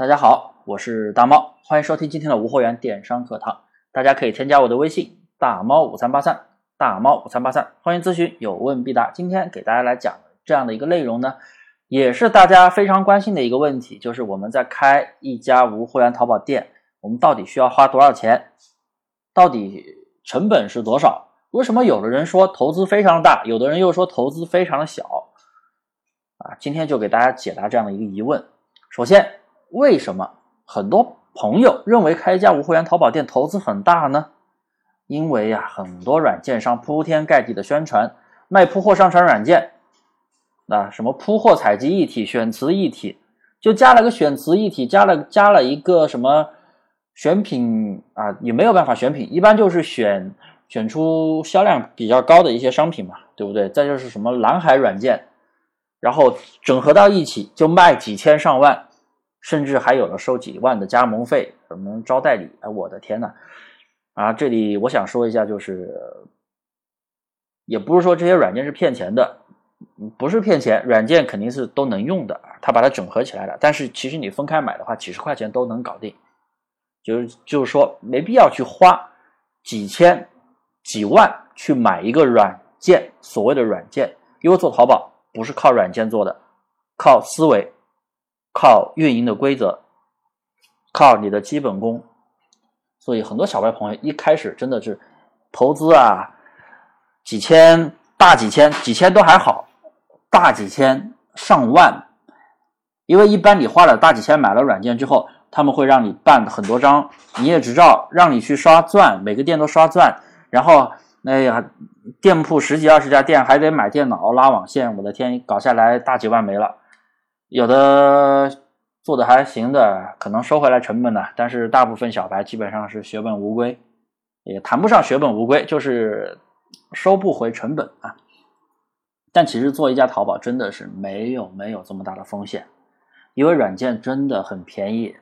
大家好，我是大猫，欢迎收听今天的无货源电商课堂。大家可以添加我的微信大猫五三八三，大猫五三八三，欢迎咨询，有问必答。今天给大家来讲这样的一个内容呢，也是大家非常关心的一个问题，就是我们在开一家无货源淘宝店，我们到底需要花多少钱？到底成本是多少？为什么有的人说投资非常大，有的人又说投资非常的小？啊，今天就给大家解答这样的一个疑问。首先，为什么很多朋友认为开一家无货源淘宝店投资很大呢？因为呀，很多软件商铺天盖地的宣传卖铺货上传软件，那什么铺货采集一体、选词一体，就加了个选词一体，加了加了一个什么选品啊，也没有办法选品，一般就是选选出销量比较高的一些商品嘛，对不对？再就是什么蓝海软件，然后整合到一起就卖几千上万。甚至还有了收几万的加盟费，什么招代理？哎，我的天呐！啊，这里我想说一下，就是也不是说这些软件是骗钱的，不是骗钱，软件肯定是都能用的，它把它整合起来了。但是其实你分开买的话，几十块钱都能搞定，就是就是说没必要去花几千几万去买一个软件，所谓的软件，因为做淘宝不是靠软件做的，靠思维。靠运营的规则，靠你的基本功，所以很多小白朋友一开始真的是投资啊，几千、大几千、几千都还好，大几千、上万，因为一般你花了大几千买了软件之后，他们会让你办很多张营业执照，让你去刷钻，每个店都刷钻，然后哎呀，店铺十几二十家店还得买电脑、拉网线，我的天，搞下来大几万没了。有的做的还行的，可能收回来成本呢，但是大部分小白基本上是血本无归，也谈不上血本无归，就是收不回成本啊。但其实做一家淘宝真的是没有没有这么大的风险，因为软件真的很便宜，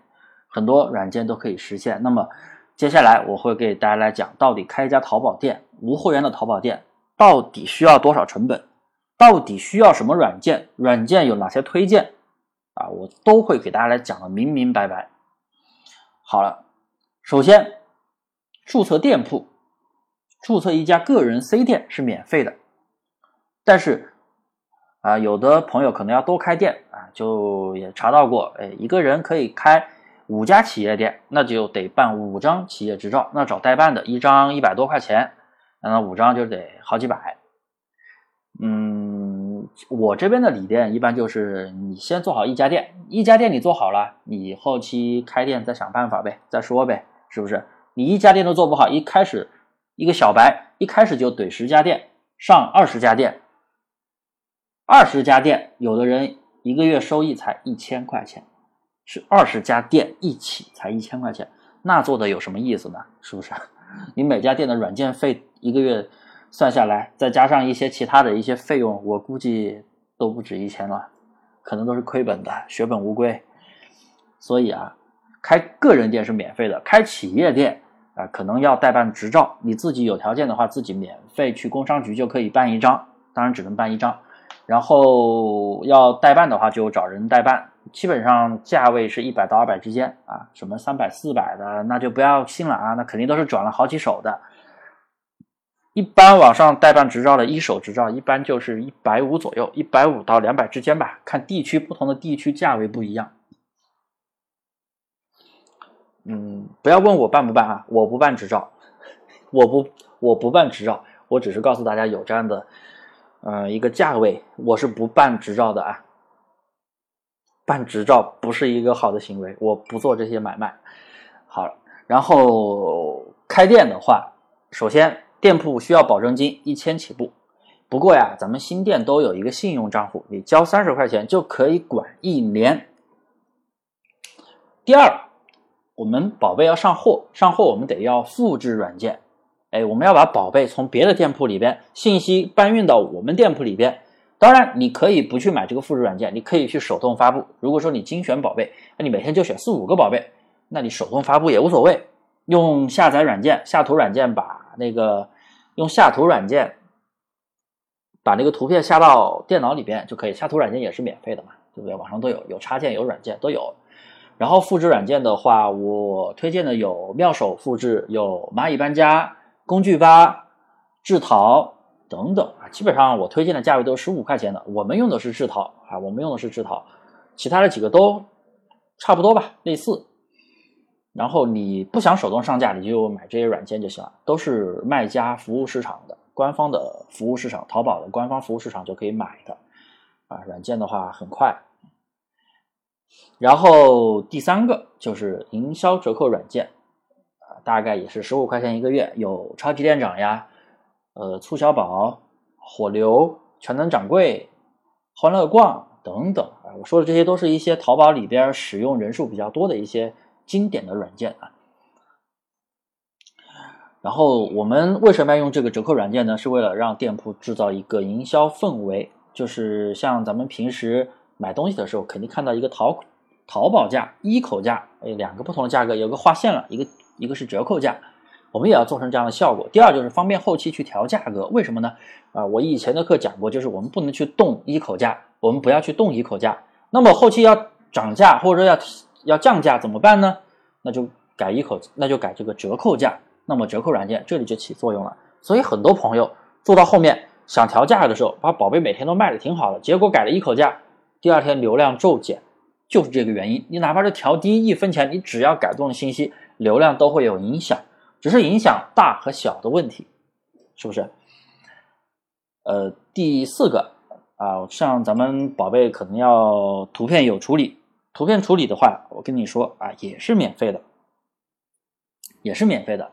很多软件都可以实现。那么接下来我会给大家来讲，到底开一家淘宝店，无货源的淘宝店到底需要多少成本，到底需要什么软件，软件有哪些推荐。啊，我都会给大家来讲的明明白白。好了，首先注册店铺，注册一家个人 C 店是免费的，但是啊，有的朋友可能要多开店啊，就也查到过，哎，一个人可以开五家企业店，那就得办五张企业执照，那找代办的一张一百多块钱，那五张就得好几百，嗯。我这边的理念一般就是你先做好一家店，一家店你做好了，你后期开店再想办法呗，再说呗，是不是？你一家店都做不好，一开始一个小白一开始就怼十家店，上二十家店，二十家店，有的人一个月收益才一千块钱，是二十家店一起才一千块钱，那做的有什么意思呢？是不是？你每家店的软件费一个月。算下来，再加上一些其他的一些费用，我估计都不止一千了，可能都是亏本的，血本无归。所以啊，开个人店是免费的，开企业店啊，可能要代办执照。你自己有条件的话，自己免费去工商局就可以办一张，当然只能办一张。然后要代办的话，就找人代办，基本上价位是一百到二百之间啊，什么三百、四百的，那就不要信了啊，那肯定都是转了好几手的。一般网上代办执照的一手执照，一般就是一百五左右，一百五到两百之间吧，看地区不同的地区价位不一样。嗯，不要问我办不办啊，我不办执照，我不我不办执照，我只是告诉大家有这样的，嗯，一个价位，我是不办执照的啊。办执照不是一个好的行为，我不做这些买卖。好，然后开店的话，首先。店铺需要保证金一千起步，不过呀，咱们新店都有一个信用账户，你交三十块钱就可以管一年。第二，我们宝贝要上货，上货我们得要复制软件，哎，我们要把宝贝从别的店铺里边信息搬运到我们店铺里边。当然，你可以不去买这个复制软件，你可以去手动发布。如果说你精选宝贝，那你每天就选四五个宝贝，那你手动发布也无所谓，用下载软件、下图软件把。那个用下图软件把那个图片下到电脑里边就可以，下图软件也是免费的嘛，对不对？网上都有，有插件有软件都有。然后复制软件的话，我推荐的有妙手复制、有蚂蚁搬家、工具吧、智淘等等啊。基本上我推荐的价位都是十五块钱的。我们用的是智淘啊，我们用的是智淘，其他的几个都差不多吧，类似。然后你不想手动上架，你就买这些软件就行了，都是卖家服务市场的官方的服务市场，淘宝的官方服务市场就可以买的啊。软件的话很快。然后第三个就是营销折扣软件，啊，大概也是十五块钱一个月，有超级店长呀，呃，促销宝、火流、全能掌柜、欢乐逛等等啊。我说的这些都是一些淘宝里边使用人数比较多的一些经典的软件啊。然后我们为什么要用这个折扣软件呢？是为了让店铺制造一个营销氛围，就是像咱们平时。买东西的时候，肯定看到一个淘淘宝价、一口价，哎，两个不同的价格，有个划线了，一个一个是折扣价，我们也要做成这样的效果。第二就是方便后期去调价格，为什么呢？啊，我以前的课讲过，就是我们不能去动一口价，我们不要去动一口价。那么后期要涨价或者要要降价怎么办呢？那就改一口，那就改这个折扣价。那么折扣软件这里就起作用了。所以很多朋友做到后面想调价的时候，把宝贝每天都卖的挺好的，结果改了一口价。第二天流量骤减，就是这个原因。你哪怕是调低一分钱，你只要改动了信息，流量都会有影响，只是影响大和小的问题，是不是？呃，第四个啊，像咱们宝贝可能要图片有处理，图片处理的话，我跟你说啊，也是免费的，也是免费的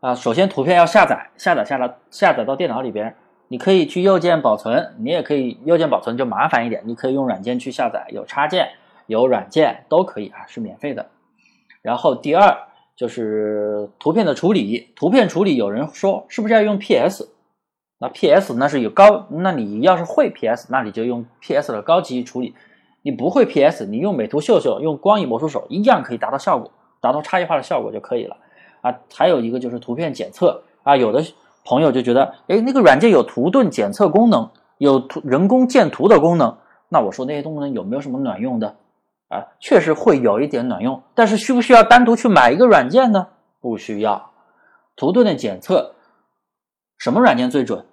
啊。首先图片要下载，下载下来，下载到电脑里边。你可以去右键保存，你也可以右键保存就麻烦一点，你可以用软件去下载，有插件，有软件都可以啊，是免费的。然后第二就是图片的处理，图片处理有人说是不是要用 PS？那 PS 那是有高，那你要是会 PS，那你就用 PS 的高级处理。你不会 PS，你用美图秀秀、用光影魔术手一样可以达到效果，达到差异化的效果就可以了啊。还有一个就是图片检测啊，有的。朋友就觉得，哎，那个软件有图盾检测功能，有图人工建图的功能。那我说那些功能有没有什么卵用的？啊，确实会有一点卵用，但是需不需要单独去买一个软件呢？不需要。图盾的检测，什么软件最准？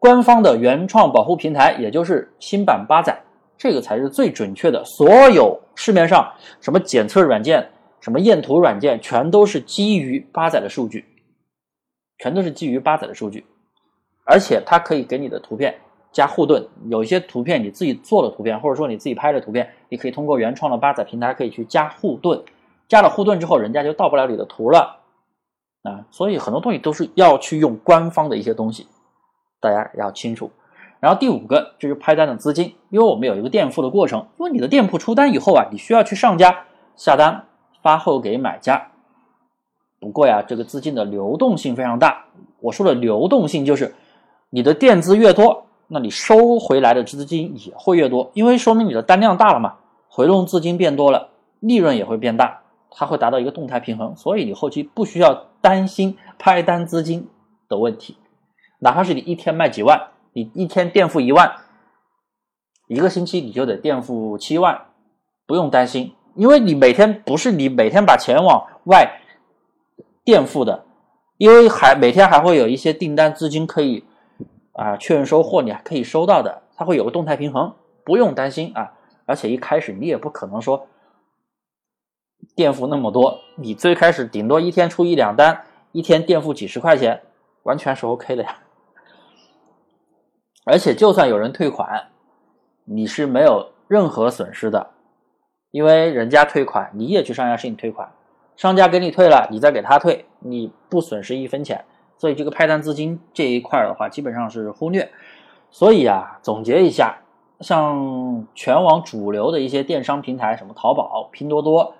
官方的原创保护平台，也就是新版八载，这个才是最准确的。所有市面上什么检测软件、什么验图软件，全都是基于八载的数据。全都是基于八载的数据，而且它可以给你的图片加护盾。有一些图片你自己做的图片，或者说你自己拍的图片，你可以通过原创的八载平台可以去加护盾。加了护盾之后，人家就盗不了你的图了啊！所以很多东西都是要去用官方的一些东西，大家要清楚。然后第五个就是拍单的资金，因为我们有一个垫付的过程，因为你的店铺出单以后啊，你需要去上家下单发货给买家。不过呀，这个资金的流动性非常大。我说的流动性就是，你的垫资越多，那你收回来的资金也会越多，因为说明你的单量大了嘛，回笼资金变多了，利润也会变大，它会达到一个动态平衡。所以你后期不需要担心拍单资金的问题，哪怕是你一天卖几万，你一天垫付一万，一个星期你就得垫付七万，不用担心，因为你每天不是你每天把钱往外。垫付的，因为还每天还会有一些订单资金可以啊确认收货，你还可以收到的，它会有个动态平衡，不用担心啊。而且一开始你也不可能说垫付那么多，你最开始顶多一天出一两单，一天垫付几十块钱，完全是 OK 的呀。而且就算有人退款，你是没有任何损失的，因为人家退款，你也去商家申请退款。商家给你退了，你再给他退，你不损失一分钱。所以这个派单资金这一块的话，基本上是忽略。所以啊，总结一下，像全网主流的一些电商平台，什么淘宝、拼多多，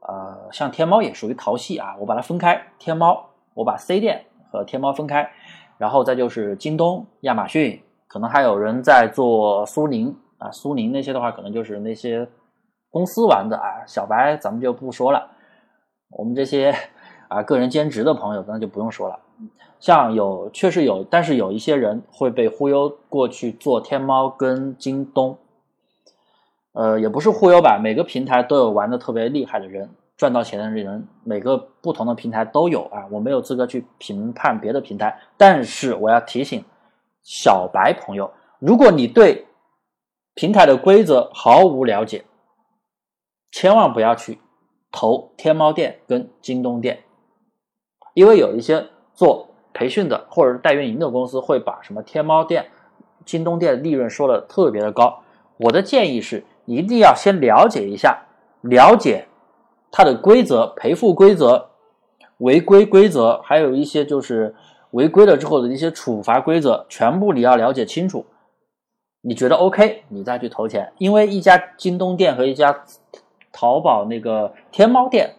呃，像天猫也属于淘系啊。我把它分开，天猫我把 C 店和天猫分开，然后再就是京东、亚马逊，可能还有人在做苏宁啊，苏宁那些的话，可能就是那些公司玩的啊。小白咱们就不说了。我们这些啊个人兼职的朋友，那就不用说了。像有确实有，但是有一些人会被忽悠过去做天猫跟京东。呃，也不是忽悠吧，每个平台都有玩的特别厉害的人，赚到钱的人，每个不同的平台都有啊，我没有资格去评判别的平台，但是我要提醒小白朋友，如果你对平台的规则毫无了解，千万不要去投天猫店跟京东店，因为有一些做培训的或者是代运营的公司会把什么天猫店、京东店的利润说的特别的高。我的建议是，一定要先了解一下，了解它的规则、赔付规则、违规规则，还有一些就是违规了之后的一些处罚规则，全部你要了解清楚。你觉得 OK，你再去投钱，因为一家京东店和一家淘宝那个天猫店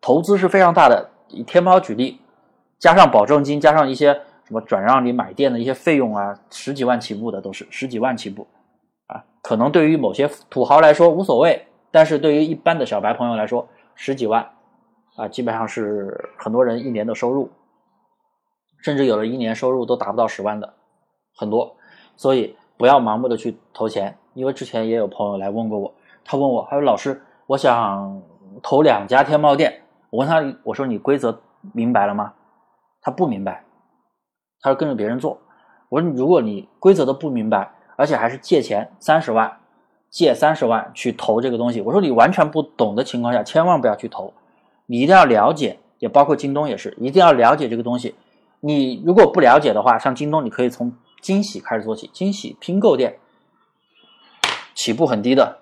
投资是非常大的。以天猫举例，加上保证金，加上一些什么转让你买店的一些费用啊，十几万起步的都是十几万起步啊。可能对于某些土豪来说无所谓，但是对于一般的小白朋友来说，十几万啊，基本上是很多人一年的收入，甚至有的一年收入都达不到十万的很多，所以。不要盲目的去投钱，因为之前也有朋友来问过我，他问我，他说老师，我想投两家天猫店，我问他，我说你规则明白了吗？他不明白，他说跟着别人做。我说如果你规则都不明白，而且还是借钱三十万，借三十万去投这个东西，我说你完全不懂的情况下，千万不要去投，你一定要了解，也包括京东也是，一定要了解这个东西。你如果不了解的话，像京东，你可以从。惊喜开始做起，惊喜拼购店起步很低的，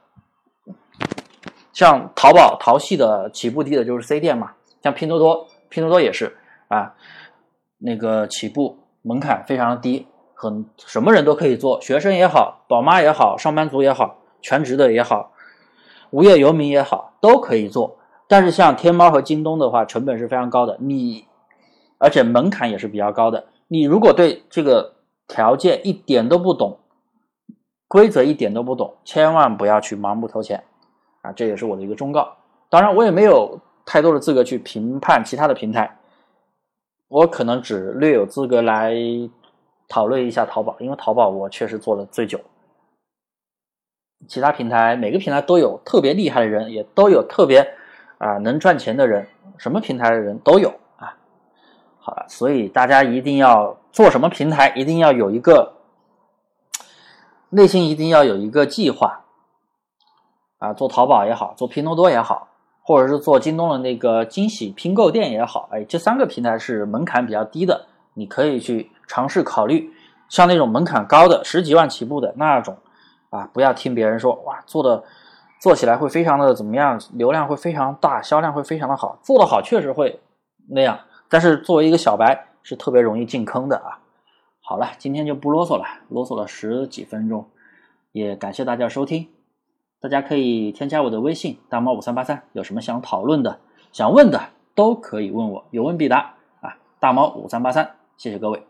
像淘宝淘系的起步低的就是 C 店嘛，像拼多多，拼多多也是啊，那个起步门槛非常的低，很什么人都可以做，学生也好，宝妈也好，上班族也好，全职的也好，无业游民也好，都可以做。但是像天猫和京东的话，成本是非常高的，你而且门槛也是比较高的，你如果对这个。条件一点都不懂，规则一点都不懂，千万不要去盲目投钱啊！这也是我的一个忠告。当然，我也没有太多的资格去评判其他的平台，我可能只略有资格来讨论一下淘宝，因为淘宝我确实做的最久。其他平台每个平台都有特别厉害的人，也都有特别啊能赚钱的人，什么平台的人都有。好了，所以大家一定要做什么平台，一定要有一个内心一定要有一个计划啊。做淘宝也好，做拼多多也好，或者是做京东的那个惊喜拼购店也好，哎，这三个平台是门槛比较低的，你可以去尝试考虑。像那种门槛高的十几万起步的那种啊，不要听别人说哇，做的做起来会非常的怎么样，流量会非常大，销量会非常的好，做的好确实会那样。但是作为一个小白，是特别容易进坑的啊！好了，今天就不啰嗦了，啰嗦了十几分钟，也感谢大家收听。大家可以添加我的微信大猫五三八三，有什么想讨论的、想问的，都可以问我，有问必答啊！大猫五三八三，谢谢各位。